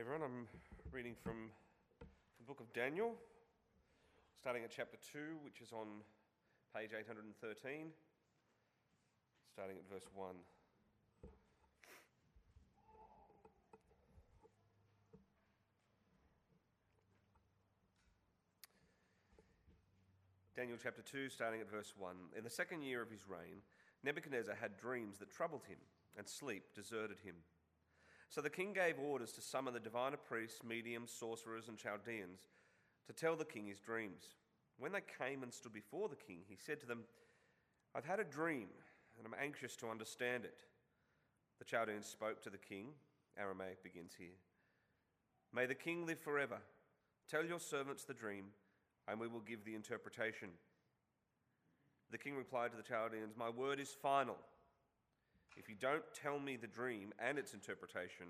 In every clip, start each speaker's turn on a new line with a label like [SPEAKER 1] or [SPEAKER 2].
[SPEAKER 1] Everyone, I'm reading from the book of Daniel, starting at chapter 2, which is on page 813, starting at verse 1. Daniel chapter 2, starting at verse 1. In the second year of his reign, Nebuchadnezzar had dreams that troubled him, and sleep deserted him. So the king gave orders to summon the diviner priests, mediums, sorcerers, and Chaldeans to tell the king his dreams. When they came and stood before the king, he said to them, I've had a dream, and I'm anxious to understand it. The Chaldeans spoke to the king. Aramaic begins here. May the king live forever. Tell your servants the dream, and we will give the interpretation. The king replied to the Chaldeans, My word is final. If you don't tell me the dream and its interpretation,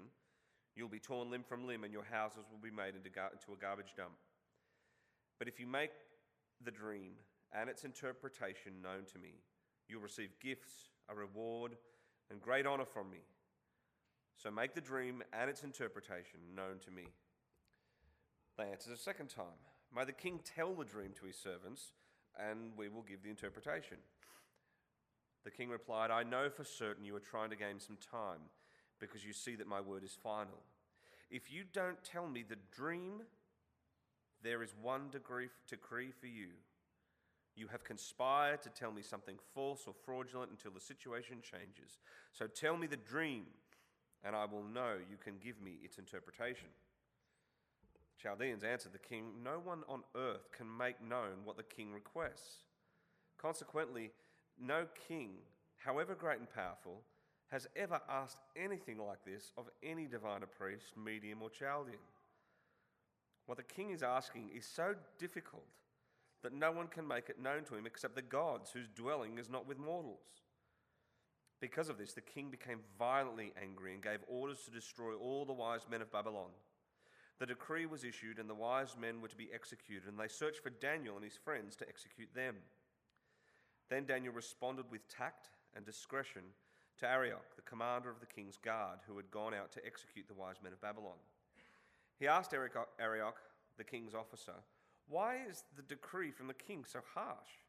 [SPEAKER 1] you'll be torn limb from limb and your houses will be made into, gar- into a garbage dump. But if you make the dream and its interpretation known to me, you'll receive gifts, a reward, and great honor from me. So make the dream and its interpretation known to me. They answered a second time May the king tell the dream to his servants, and we will give the interpretation. The king replied, I know for certain you are trying to gain some time because you see that my word is final. If you don't tell me the dream, there is one decree for you. You have conspired to tell me something false or fraudulent until the situation changes. So tell me the dream, and I will know you can give me its interpretation. The Chaldeans answered the king, No one on earth can make known what the king requests. Consequently, no king, however great and powerful, has ever asked anything like this of any diviner priest, medium, or Chaldean. What the king is asking is so difficult that no one can make it known to him except the gods, whose dwelling is not with mortals. Because of this, the king became violently angry and gave orders to destroy all the wise men of Babylon. The decree was issued, and the wise men were to be executed, and they searched for Daniel and his friends to execute them. Then Daniel responded with tact and discretion to Arioch, the commander of the king's guard, who had gone out to execute the wise men of Babylon. He asked Arioch, the king's officer, Why is the decree from the king so harsh?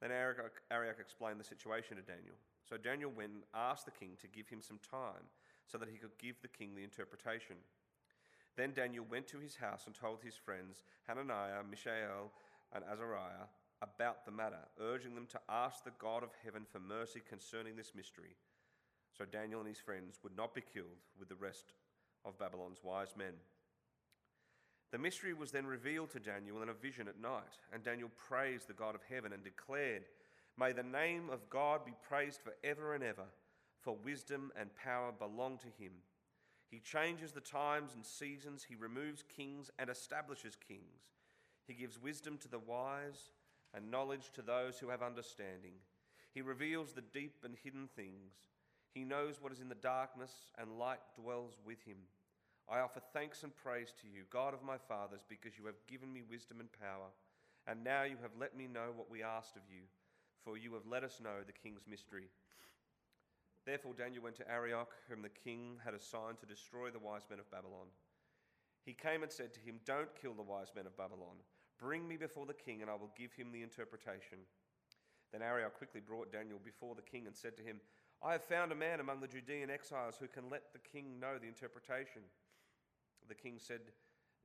[SPEAKER 1] Then Arioch explained the situation to Daniel. So Daniel went and asked the king to give him some time so that he could give the king the interpretation. Then Daniel went to his house and told his friends, Hananiah, Mishael, and Azariah, about the matter, urging them to ask the God of heaven for mercy concerning this mystery, so Daniel and his friends would not be killed with the rest of Babylon's wise men. The mystery was then revealed to Daniel in a vision at night, and Daniel praised the God of heaven and declared, May the name of God be praised for ever and ever, for wisdom and power belong to him. He changes the times and seasons, he removes kings and establishes kings. He gives wisdom to the wise and knowledge to those who have understanding. He reveals the deep and hidden things. He knows what is in the darkness, and light dwells with him. I offer thanks and praise to you, God of my fathers, because you have given me wisdom and power, and now you have let me know what we asked of you, for you have let us know the king's mystery. Therefore, Daniel went to Arioch, whom the king had assigned to destroy the wise men of Babylon. He came and said to him, Don't kill the wise men of Babylon. Bring me before the king, and I will give him the interpretation. Then Arioch quickly brought Daniel before the king and said to him, I have found a man among the Judean exiles who can let the king know the interpretation. The king said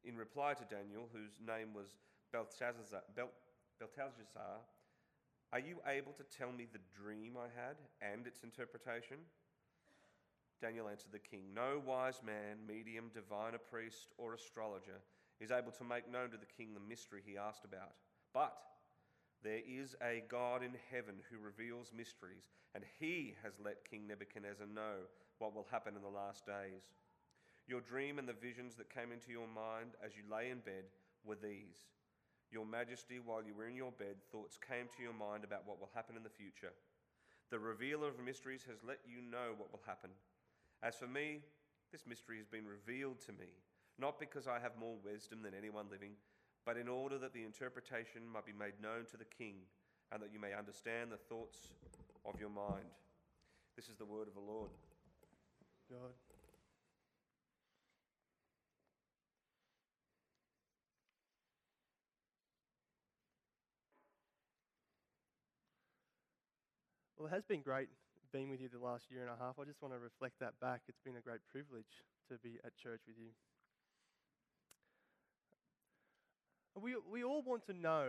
[SPEAKER 1] in reply to Daniel, whose name was Belteshazzar, Belteshazzar, Are you able to tell me the dream I had and its interpretation? Daniel answered the king, No wise man, medium, diviner, priest, or astrologer is able to make known to the king the mystery he asked about. But there is a God in heaven who reveals mysteries, and he has let King Nebuchadnezzar know what will happen in the last days. Your dream and the visions that came into your mind as you lay in bed were these. Your Majesty, while you were in your bed, thoughts came to your mind about what will happen in the future. The revealer of mysteries has let you know what will happen. As for me, this mystery has been revealed to me not because I have more wisdom than anyone living, but in order that the interpretation might be made known to the king, and that you may understand the thoughts of your mind. This is the word of the Lord.
[SPEAKER 2] God. Well, it has been great being with you the last year and a half. I just want to reflect that back. It's been a great privilege to be at church with you. We, we all want to know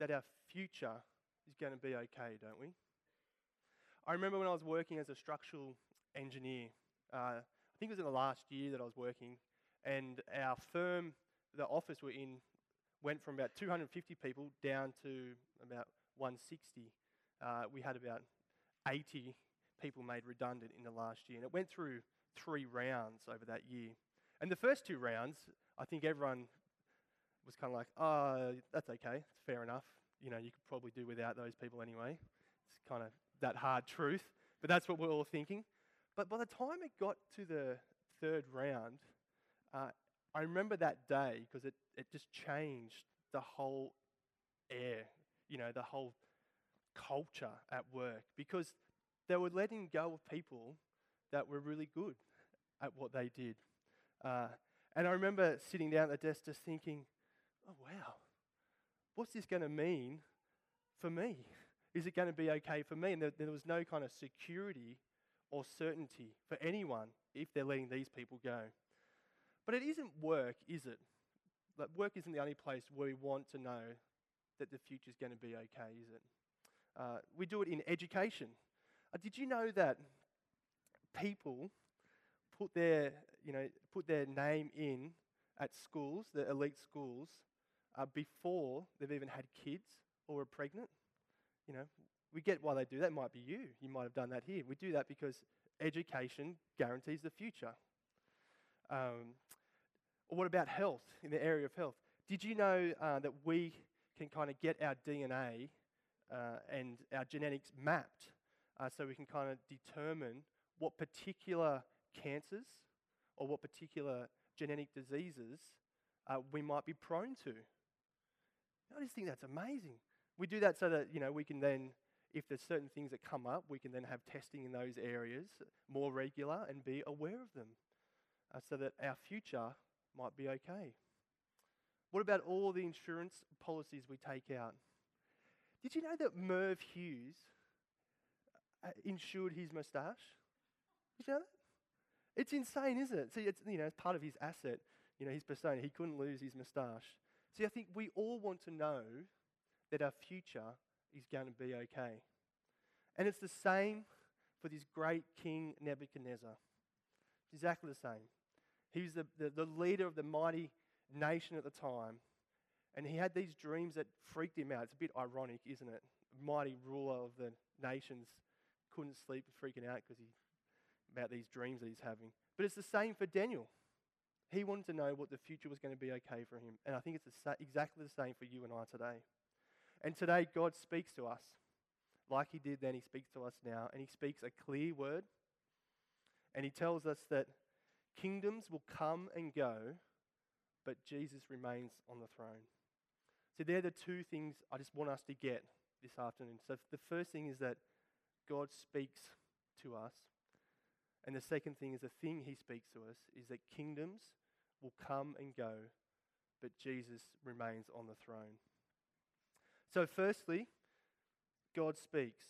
[SPEAKER 2] that our future is going to be okay, don't we? I remember when I was working as a structural engineer, uh, I think it was in the last year that I was working, and our firm, the office we're in, went from about 250 people down to about 160. Uh, we had about 80 people made redundant in the last year, and it went through three rounds over that year. And the first two rounds, I think everyone was kind of like, oh, that's okay, it's fair enough. You know, you could probably do without those people anyway. It's kind of that hard truth, but that's what we're all thinking. But by the time it got to the third round, uh, I remember that day because it, it just changed the whole air, you know, the whole culture at work because they were letting go of people that were really good at what they did. Uh, and I remember sitting down at the desk just thinking, oh, wow, what's this going to mean for me? Is it going to be okay for me? And there, there was no kind of security or certainty for anyone if they're letting these people go. But it isn't work, is it? Like work isn't the only place where we want to know that the future is going to be okay, is it? Uh, we do it in education. Uh, did you know that people put their, you know, put their name in at schools, the elite schools, uh, before they've even had kids or are pregnant? You know, we get why they do that. It might be you. You might have done that here. We do that because education guarantees the future. Um, or what about health, in the area of health? Did you know uh, that we can kind of get our DNA uh, and our genetics mapped uh, so we can kind of determine what particular cancers or what particular genetic diseases uh, we might be prone to? I just think that's amazing. We do that so that you know we can then, if there's certain things that come up, we can then have testing in those areas more regular and be aware of them, uh, so that our future might be okay. What about all the insurance policies we take out? Did you know that Merv Hughes uh, insured his moustache? Did you know that? It's insane, isn't it? See, it's you know, it's part of his asset, you know, his persona. He couldn't lose his moustache. See, I think we all want to know that our future is going to be okay. And it's the same for this great king Nebuchadnezzar. It's exactly the same. He was the, the, the leader of the mighty nation at the time. And he had these dreams that freaked him out. It's a bit ironic, isn't it? Mighty ruler of the nations couldn't sleep, freaking out because he about these dreams that he's having. But it's the same for Daniel. He wanted to know what the future was going to be okay for him. And I think it's exactly the same for you and I today. And today, God speaks to us like He did then, He speaks to us now. And He speaks a clear word. And He tells us that kingdoms will come and go, but Jesus remains on the throne. So, they're the two things I just want us to get this afternoon. So, the first thing is that God speaks to us. And the second thing is the thing He speaks to us is that kingdoms will come and go, but Jesus remains on the throne. So, firstly, God speaks.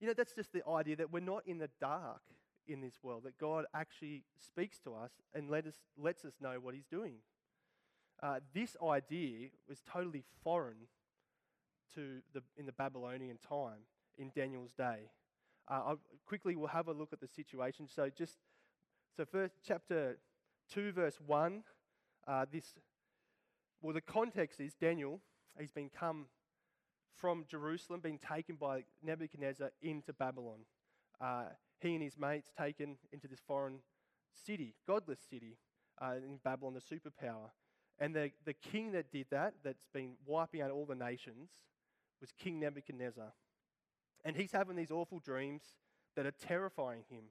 [SPEAKER 2] You know, that's just the idea that we're not in the dark in this world, that God actually speaks to us and let us, lets us know what He's doing. Uh, this idea was totally foreign to the, in the Babylonian time, in Daniel's day. Uh, I'll, quickly, we'll have a look at the situation. So, just so first, chapter two, verse one. Uh, this, well, the context is Daniel He's been come from Jerusalem, been taken by Nebuchadnezzar into Babylon. Uh, he and his mates taken into this foreign city, godless city, uh, in Babylon, the superpower. And the, the king that did that, that's been wiping out all the nations, was King Nebuchadnezzar. And he's having these awful dreams that are terrifying him.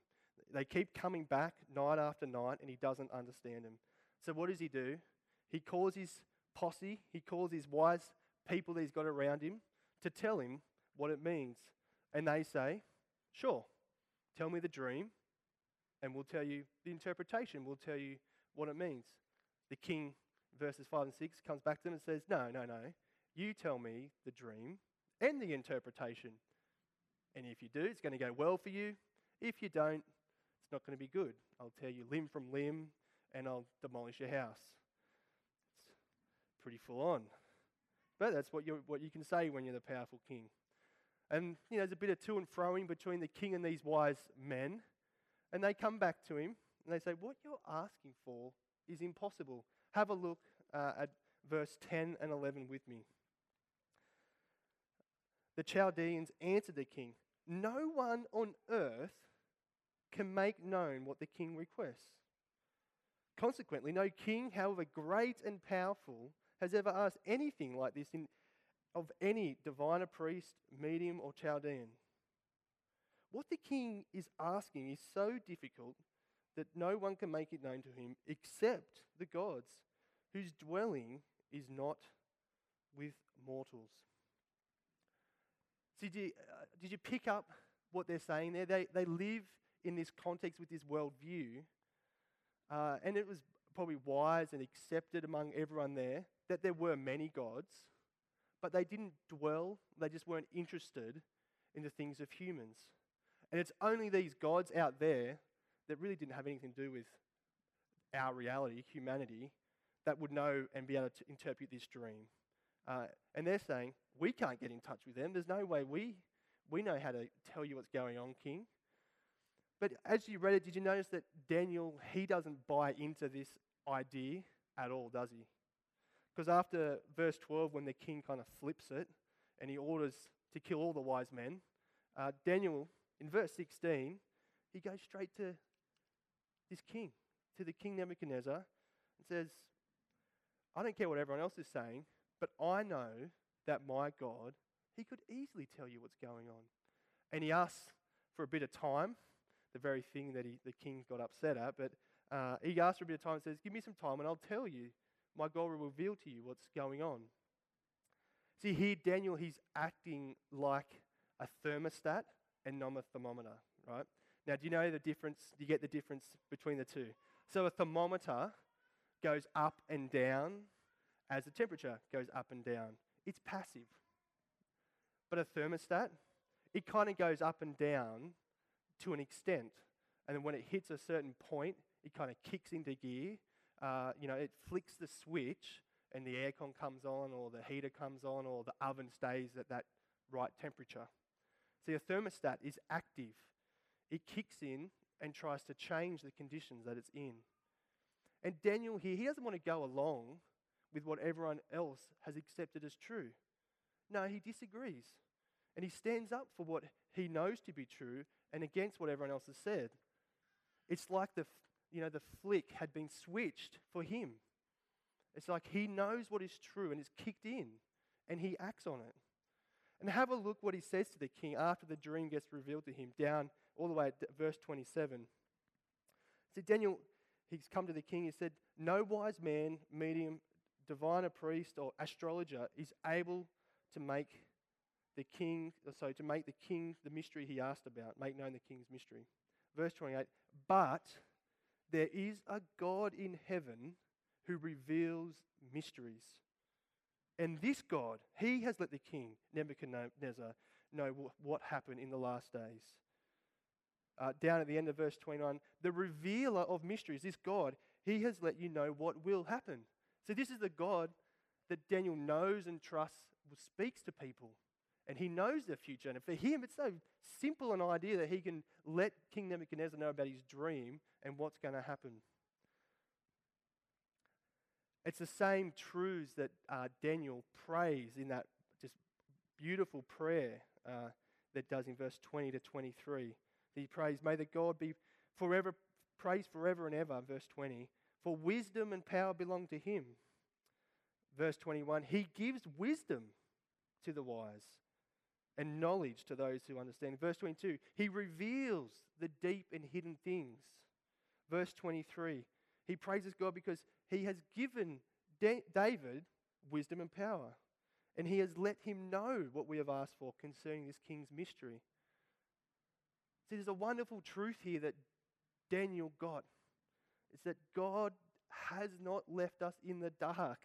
[SPEAKER 2] They keep coming back night after night, and he doesn't understand them. So, what does he do? He calls his posse, he calls his wise people that he's got around him to tell him what it means. And they say, Sure, tell me the dream, and we'll tell you the interpretation. We'll tell you what it means. The king, verses 5 and 6, comes back to them and says, No, no, no. You tell me the dream and the interpretation. And if you do, it's going to go well for you. If you don't, it's not going to be good. I'll tear you limb from limb and I'll demolish your house. It's pretty full on. But that's what, you what you can say when you're the powerful king. And you know, there's a bit of to and froing between the king and these wise men. And they come back to him and they say, What you're asking for is impossible. Have a look uh, at verse 10 and 11 with me. The Chaldeans answered the king, No one on earth can make known what the king requests. Consequently, no king, however great and powerful, has ever asked anything like this in, of any diviner priest, medium, or Chaldean. What the king is asking is so difficult that no one can make it known to him except the gods, whose dwelling is not with mortals. See, did you, uh, did you pick up what they're saying there? They, they live in this context with this worldview, uh, and it was probably wise and accepted among everyone there that there were many gods, but they didn't dwell, they just weren't interested in the things of humans. And it's only these gods out there that really didn't have anything to do with our reality, humanity, that would know and be able to interpret this dream. Uh, and they're saying, we can't get in touch with them. There's no way we, we know how to tell you what's going on, King. But as you read it, did you notice that Daniel, he doesn't buy into this idea at all, does he? Because after verse 12, when the king kind of flips it and he orders to kill all the wise men, uh, Daniel, in verse 16, he goes straight to this king, to the king Nebuchadnezzar, and says, I don't care what everyone else is saying, but I know that my God, he could easily tell you what's going on. And he asks for a bit of time, the very thing that he, the king got upset at, but uh, he asks for a bit of time and says, Give me some time and I'll tell you. My God will reveal to you what's going on. See, here, Daniel, he's acting like a thermostat and not a thermometer, right? Now, do you know the difference? Do you get the difference between the two? So, a thermometer goes up and down as the temperature goes up and down. It's passive. But a thermostat, it kind of goes up and down to an extent. And then when it hits a certain point, it kind of kicks into gear. Uh, you know, it flicks the switch and the aircon comes on or the heater comes on or the oven stays at that right temperature. See, a thermostat is active. It kicks in and tries to change the conditions that it's in. And Daniel here, he doesn't want to go along with what everyone else has accepted as true. No, he disagrees. And he stands up for what he knows to be true and against what everyone else has said. It's like the, you know, the flick had been switched for him. It's like he knows what is true and it's kicked in and he acts on it. And have a look what he says to the king after the dream gets revealed to him, down all the way at verse 27. So Daniel, he's come to the king, he said, No wise man, medium, diviner priest, or astrologer is able to make the king, so to make the king the mystery he asked about, make known the king's mystery. Verse 28 But there is a God in heaven who reveals mysteries. And this God, he has let the king, Nebuchadnezzar, know what happened in the last days. Uh, down at the end of verse 29, the revealer of mysteries, this God, he has let you know what will happen. So, this is the God that Daniel knows and trusts, speaks to people, and he knows their future. And for him, it's so simple an idea that he can let King Nebuchadnezzar know about his dream and what's going to happen. It's the same truths that uh, Daniel prays in that just beautiful prayer uh, that does in verse 20 to 23. He prays, May the God be forever, praised forever and ever, verse 20. For wisdom and power belong to him. Verse 21 He gives wisdom to the wise and knowledge to those who understand. Verse 22 He reveals the deep and hidden things. Verse 23 He praises God because he has given David wisdom and power. And he has let him know what we have asked for concerning this king's mystery. See, there's a wonderful truth here that Daniel got. That God has not left us in the dark.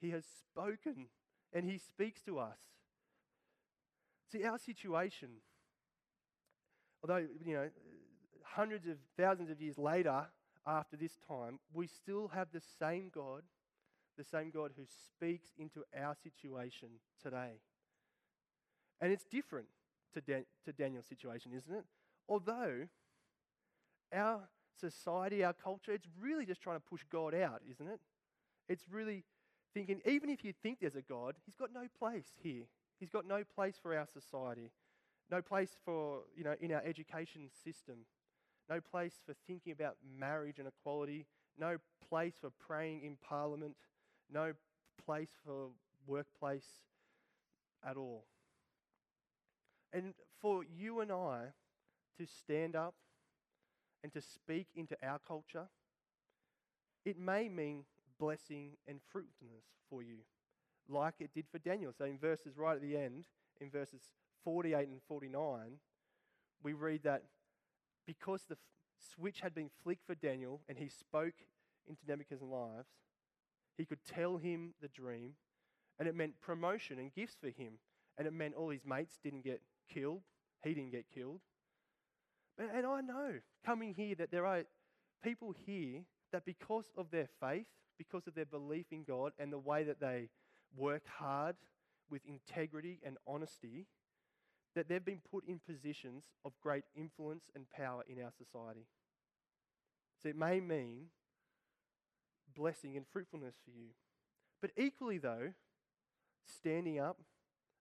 [SPEAKER 2] He has spoken and he speaks to us. See, our situation although, you know, hundreds of thousands of years later, after this time, we still have the same God, the same God who speaks into our situation today. And it's different to, Dan- to Daniel's situation, isn't it? Although our society, our culture, it's really just trying to push God out, isn't it? It's really thinking, even if you think there's a God, He's got no place here. He's got no place for our society, no place for, you know, in our education system, no place for thinking about marriage and equality, no place for praying in parliament, no place for workplace at all. And for you and I to stand up and to speak into our culture, it may mean blessing and fruitfulness for you, like it did for Daniel. So, in verses right at the end, in verses 48 and 49, we read that because the switch had been flicked for Daniel and he spoke into Nebuchadnezzar's lives, he could tell him the dream, and it meant promotion and gifts for him. And it meant all his mates didn't get killed, he didn't get killed. And I know coming here that there are people here that because of their faith, because of their belief in God and the way that they work hard with integrity and honesty, that they've been put in positions of great influence and power in our society. So it may mean blessing and fruitfulness for you. But equally, though, standing up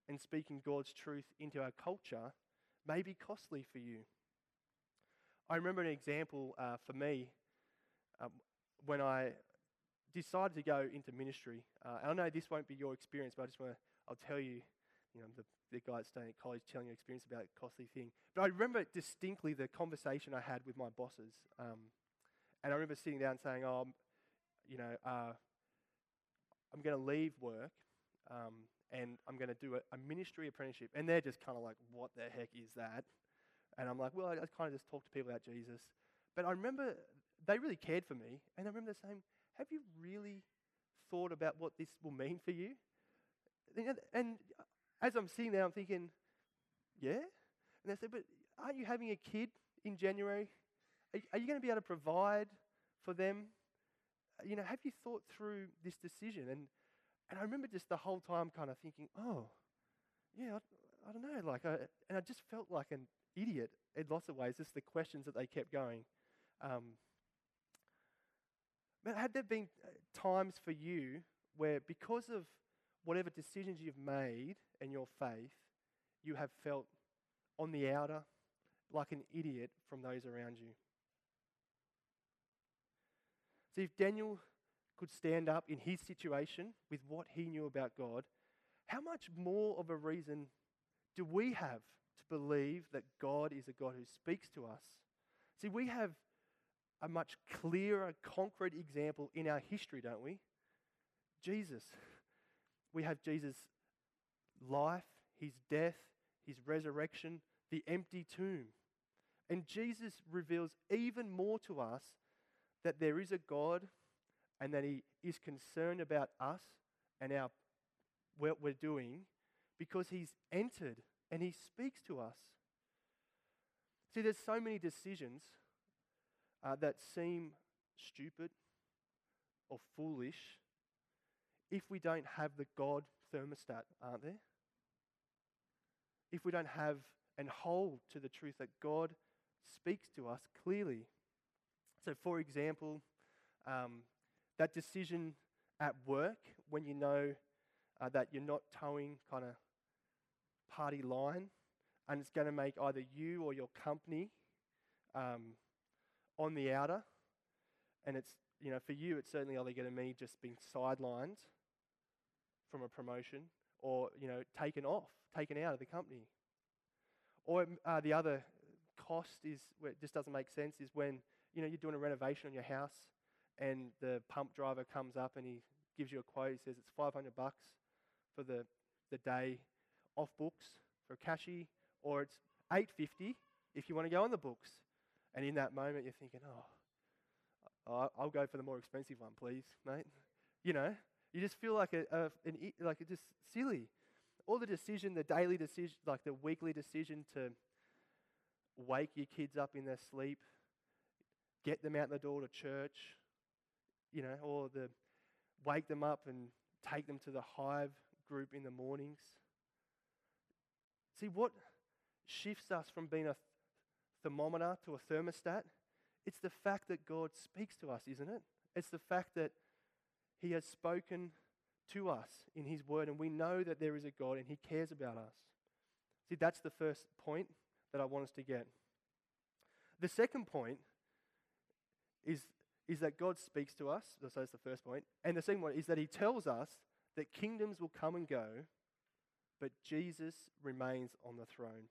[SPEAKER 2] and speaking God's truth into our culture may be costly for you. I remember an example uh, for me um, when I decided to go into ministry. Uh, I know this won't be your experience, but I just want to, I'll tell you, you know, the, the guy staying at college telling you experience about a costly thing. But I remember distinctly the conversation I had with my bosses. Um, and I remember sitting down saying, oh, you know, uh, I'm going to leave work um, and I'm going to do a, a, ministry apprenticeship. And they're just kind of like, what the heck is that? And I'm like, well, I, kind of just talk to people about Jesus. But I remember they really cared for me. And I remember saying, have you really thought about what this will mean for you? And as I'm sitting there, I'm thinking, yeah? And they said, but aren't you having a kid in January? Are, are you going to be able to provide for them? Uh, you know, have you thought through this decision? And, and I remember just the whole time kind of thinking, oh, yeah, I, I don't know. Like, I, and I just felt like an idiot in lots of ways, just the questions that they kept going. Um, but had there been uh, times for you where, because of whatever decisions you've made and your faith, you have felt on the outer like an idiot from those around you? See, if Daniel could stand up in his situation with what he knew about God, how much more of a reason do we have to believe that God is a God who speaks to us? See, we have a much clearer, concrete example in our history, don't we? Jesus. We have Jesus' life, his death, his resurrection, the empty tomb. And Jesus reveals even more to us that there is a God and that he is concerned about us and our what we're doing because he's entered and he speaks to us. See, there's so many decisions uh, that seem stupid or foolish if we don't have the God thermostat, aren't there? If we don't have and hold to the truth that God speaks to us clearly. So, for example, um, that decision at work when you know uh, that you're not toeing kind of party line and it's going to make either you or your company um, on the outer. And it's, you know, for you, it's certainly either going to mean just being sidelined from a promotion or, you know, taken off, taken out of the company. Or uh, the other cost is, where it just doesn't make sense, is when, you know, you're doing a renovation on your house and the pump driver comes up and he gives you a quote. He says it's 500 bucks for the, the day off books for cashy, or it's 850 if you want to go on the books. And in that moment, you're thinking, oh, I'll go for the more expensive one, please, mate. You know, you just feel like a, a an, like it's just silly. All the decision, the daily decision, like the weekly decision to wake your kids up in their sleep, get them out the door to church, you know, or the wake them up and take them to the hive group in the mornings. See, what shifts us from being a thermometer to a thermostat? It's the fact that God speaks to us, isn't it? It's the fact that He has spoken to us in His Word, and we know that there is a God and He cares about us. See, that's the first point that I want us to get. The second point is, is that God speaks to us. So that's the first point. And the second one is that He tells us that kingdoms will come and go, but Jesus remains on the throne.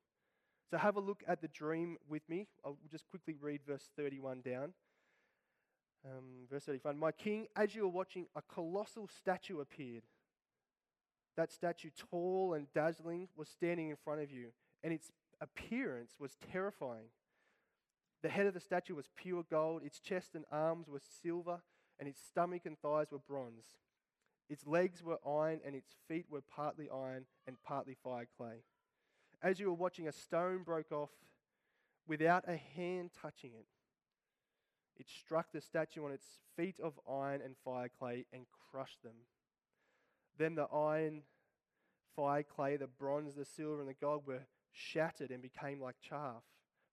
[SPEAKER 2] So have a look at the dream with me. I'll just quickly read verse 31 down. Um, verse 35 My king, as you were watching, a colossal statue appeared. That statue, tall and dazzling, was standing in front of you, and its appearance was terrifying. The head of the statue was pure gold, its chest and arms were silver, and its stomach and thighs were bronze. Its legs were iron, and its feet were partly iron and partly fire clay. As you were watching, a stone broke off without a hand touching it. It struck the statue on its feet of iron and fire clay and crushed them. Then the iron, fire clay, the bronze, the silver, and the gold were shattered and became like chaff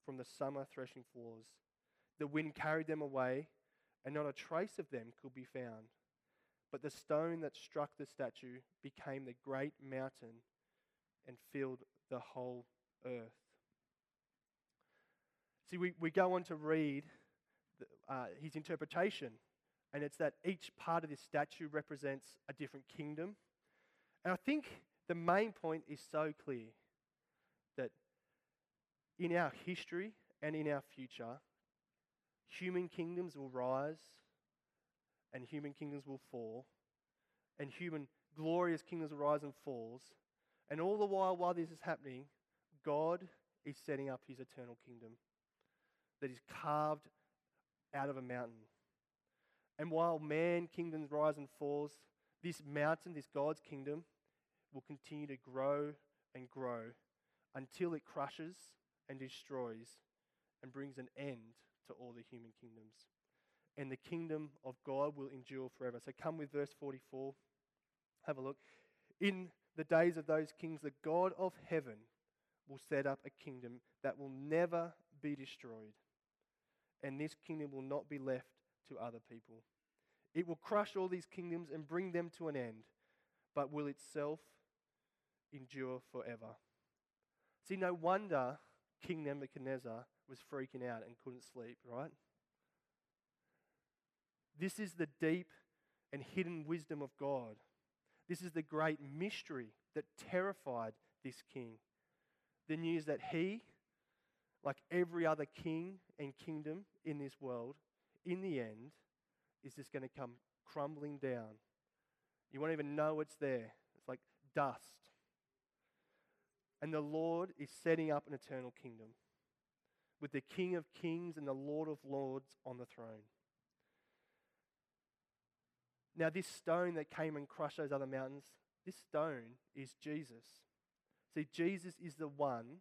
[SPEAKER 2] from the summer threshing floors. The wind carried them away, and not a trace of them could be found. But the stone that struck the statue became the great mountain and filled the whole earth. See, we, we go on to read the, uh, his interpretation, and it's that each part of this statue represents a different kingdom. And I think the main point is so clear that in our history and in our future, human kingdoms will rise and human kingdoms will fall, and human glorious kingdoms will rise and falls. And all the while, while this is happening, God is setting up his eternal kingdom that is carved out of a mountain. And while man kingdoms rise and falls, this mountain, this God's kingdom, will continue to grow and grow until it crushes and destroys and brings an end to all the human kingdoms. And the kingdom of God will endure forever. So come with verse 44. Have a look. In the days of those kings, the God of heaven will set up a kingdom that will never be destroyed. And this kingdom will not be left to other people. It will crush all these kingdoms and bring them to an end, but will itself endure forever. See, no wonder King Nebuchadnezzar was freaking out and couldn't sleep, right? This is the deep and hidden wisdom of God. This is the great mystery that terrified this king. The news that he, like every other king and kingdom in this world, in the end, is just going to come crumbling down. You won't even know it's there. It's like dust. And the Lord is setting up an eternal kingdom with the King of kings and the Lord of lords on the throne. Now, this stone that came and crushed those other mountains, this stone is Jesus. See, Jesus is the one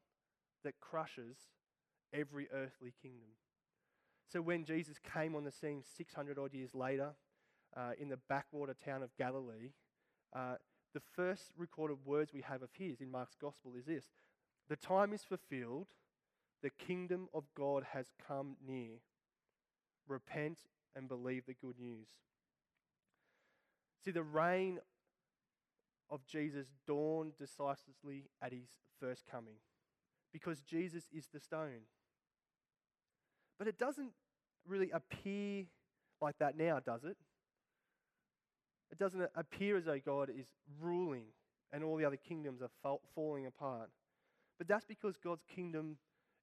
[SPEAKER 2] that crushes every earthly kingdom. So, when Jesus came on the scene 600 odd years later uh, in the backwater town of Galilee, uh, the first recorded words we have of his in Mark's gospel is this The time is fulfilled, the kingdom of God has come near. Repent and believe the good news. See, the reign of Jesus dawned decisively at his first coming because Jesus is the stone. But it doesn't really appear like that now, does it? It doesn't appear as though God is ruling and all the other kingdoms are falling apart. But that's because God's kingdom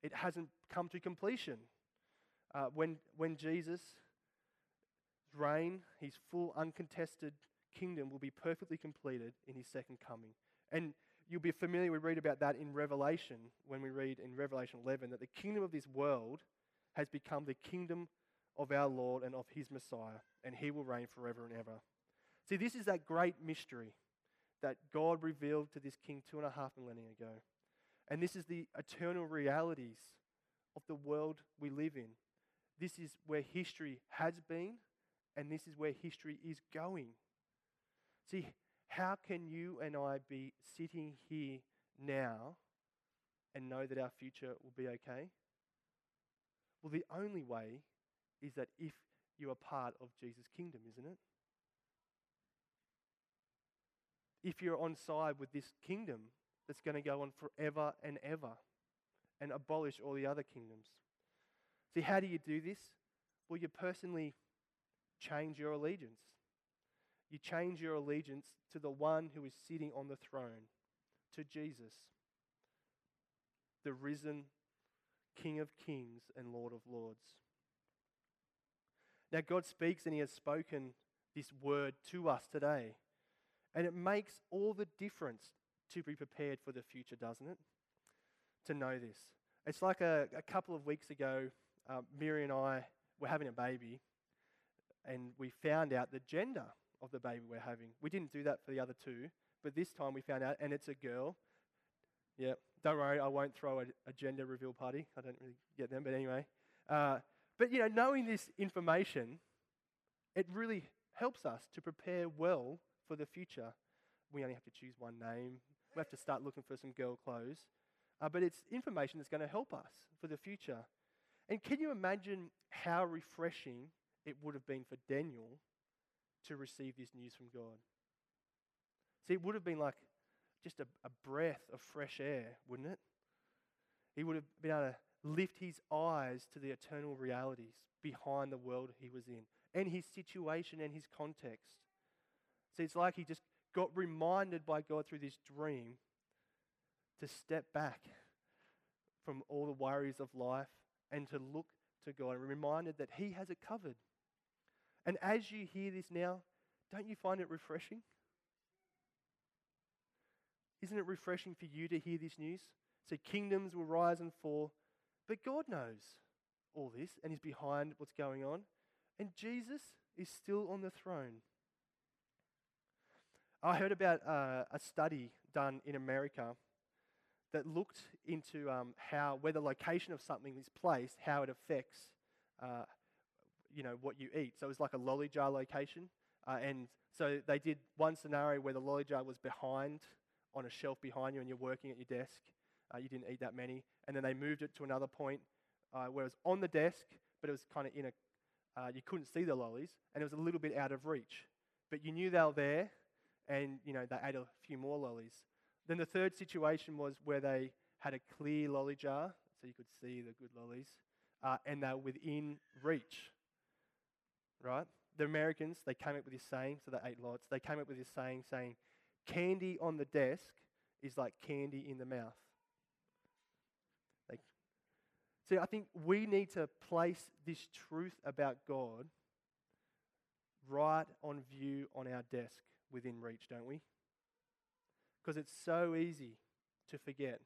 [SPEAKER 2] it hasn't come to completion. Uh, when, when Jesus' reign, his full uncontested kingdom will be perfectly completed in his second coming. And you'll be familiar, we read about that in Revelation, when we read in Revelation 11, that the kingdom of this world has become the kingdom of our Lord and of his Messiah, and he will reign forever and ever. See, this is that great mystery that God revealed to this king two and a half millennia ago. And this is the eternal realities of the world we live in. This is where history has been, and this is where history is going. See, how can you and I be sitting here now and know that our future will be okay? Well, the only way is that if you are part of Jesus' kingdom, isn't it? If you're on side with this kingdom that's going to go on forever and ever and abolish all the other kingdoms. See, how do you do this? Well, you personally change your allegiance. You change your allegiance to the one who is sitting on the throne, to Jesus, the risen King of kings and Lord of lords. Now, God speaks and He has spoken this word to us today. And it makes all the difference to be prepared for the future, doesn't it? To know this. It's like a, a couple of weeks ago, uh, Miri and I were having a baby, and we found out the gender of the baby we're having. We didn't do that for the other two, but this time we found out, and it's a girl. Yeah, don't worry, I won't throw a, a gender reveal party. I don't really get them, but anyway. Uh, but you know, knowing this information, it really helps us to prepare well for the future. We only have to choose one name. We have to start looking for some girl clothes. Uh, but it's information that's going to help us for the future. And can you imagine how refreshing it would have been for Daniel to receive this news from God? See, it would have been like just a, a breath of fresh air, wouldn't it? He would have been able to lift his eyes to the eternal realities behind the world he was in and his situation and his context. See, it's like he just got reminded by God through this dream to step back from all the worries of life and to look to God and reminded that He has it covered. And as you hear this now, don't you find it refreshing? Isn't it refreshing for you to hear this news? So kingdoms will rise and fall, but God knows all this and is behind what's going on. And Jesus is still on the throne. I heard about uh, a study done in America that looked into um, how, where the location of something is placed, how it affects, uh, you know, what you eat. So it was like a lolly jar location. Uh, and so they did one scenario where the lolly jar was behind, on a shelf behind you, and you're working at your desk. Uh, you didn't eat that many. And then they moved it to another point uh, where it was on the desk, but it was kind of in a, uh, you couldn't see the lollies, and it was a little bit out of reach. But you knew they were there, and, you know, they ate a few more lollies. Then the third situation was where they had a clear lolly jar, so you could see the good lollies, uh, and they were within reach. Right? The Americans, they came up with this saying, so they ate lots. They came up with this saying saying, candy on the desk is like candy in the mouth. Like, see, I think we need to place this truth about God right on view on our desk within reach, don't we? Because it's so easy to forget.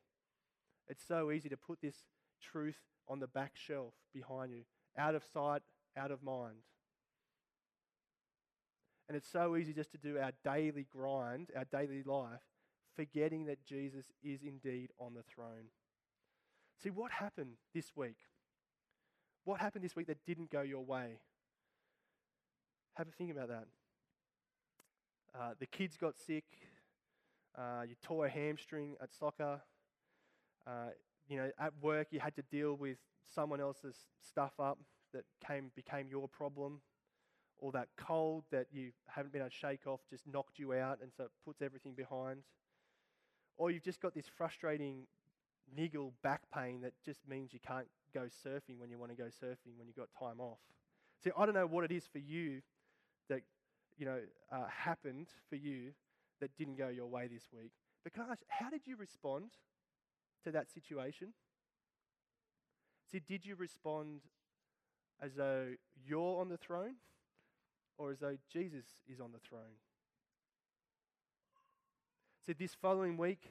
[SPEAKER 2] It's so easy to put this truth on the back shelf behind you, out of sight, out of mind. And it's so easy just to do our daily grind, our daily life, forgetting that Jesus is indeed on the throne. See, what happened this week? What happened this week that didn't go your way? Have a think about that. Uh, the kids got sick. Uh, you tore a hamstring at soccer. Uh, you know, at work you had to deal with someone else's stuff up that came became your problem, or that cold that you haven't been able to shake off just knocked you out, and so it puts everything behind. Or you've just got this frustrating niggle back pain that just means you can't go surfing when you want to go surfing when you've got time off. See, I don't know what it is for you that you know uh, happened for you that didn't go your way this week. But can I ask, how did you respond to that situation? See, did you respond as though you're on the throne or as though Jesus is on the throne? See, this following week,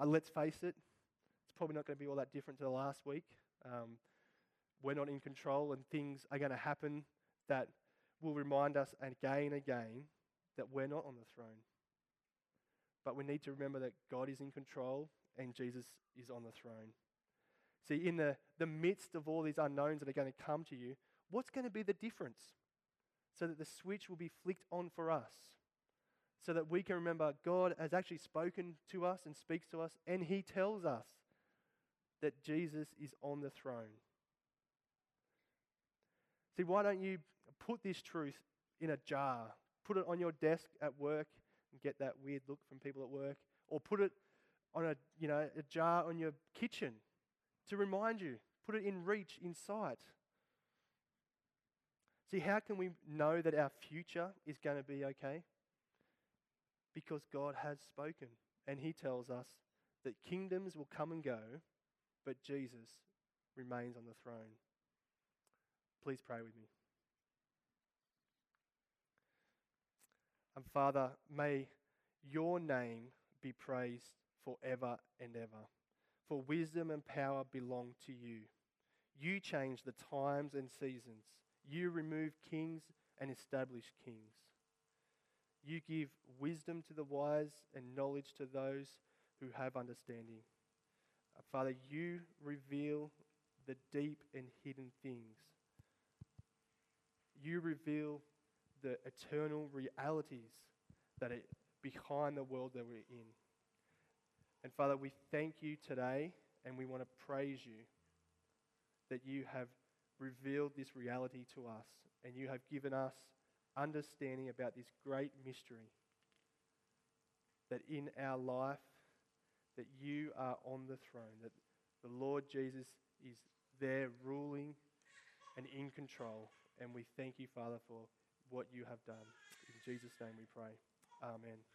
[SPEAKER 2] uh, let's face it, it's probably not going to be all that different to the last week. Um, we're not in control, and things are going to happen that will remind us again and again that we're not on the throne. But we need to remember that God is in control and Jesus is on the throne. See, in the, the midst of all these unknowns that are going to come to you, what's going to be the difference? So that the switch will be flicked on for us. So that we can remember God has actually spoken to us and speaks to us, and He tells us that Jesus is on the throne. See, why don't you put this truth in a jar? Put it on your desk at work and get that weird look from people at work, or put it on a, you know, a jar on your kitchen to remind you. Put it in reach, in sight. See, how can we know that our future is going to be okay? Because God has spoken, and He tells us that kingdoms will come and go, but Jesus remains on the throne. Please pray with me. And Father, may your name be praised forever and ever. For wisdom and power belong to you. You change the times and seasons. You remove kings and establish kings. You give wisdom to the wise and knowledge to those who have understanding. Uh, Father, you reveal the deep and hidden things. You reveal the eternal realities that are behind the world that we're in. And Father, we thank you today and we want to praise you that you have revealed this reality to us and you have given us understanding about this great mystery that in our life that you are on the throne that the Lord Jesus is there ruling and in control and we thank you father for what you have done. In Jesus name we pray. Amen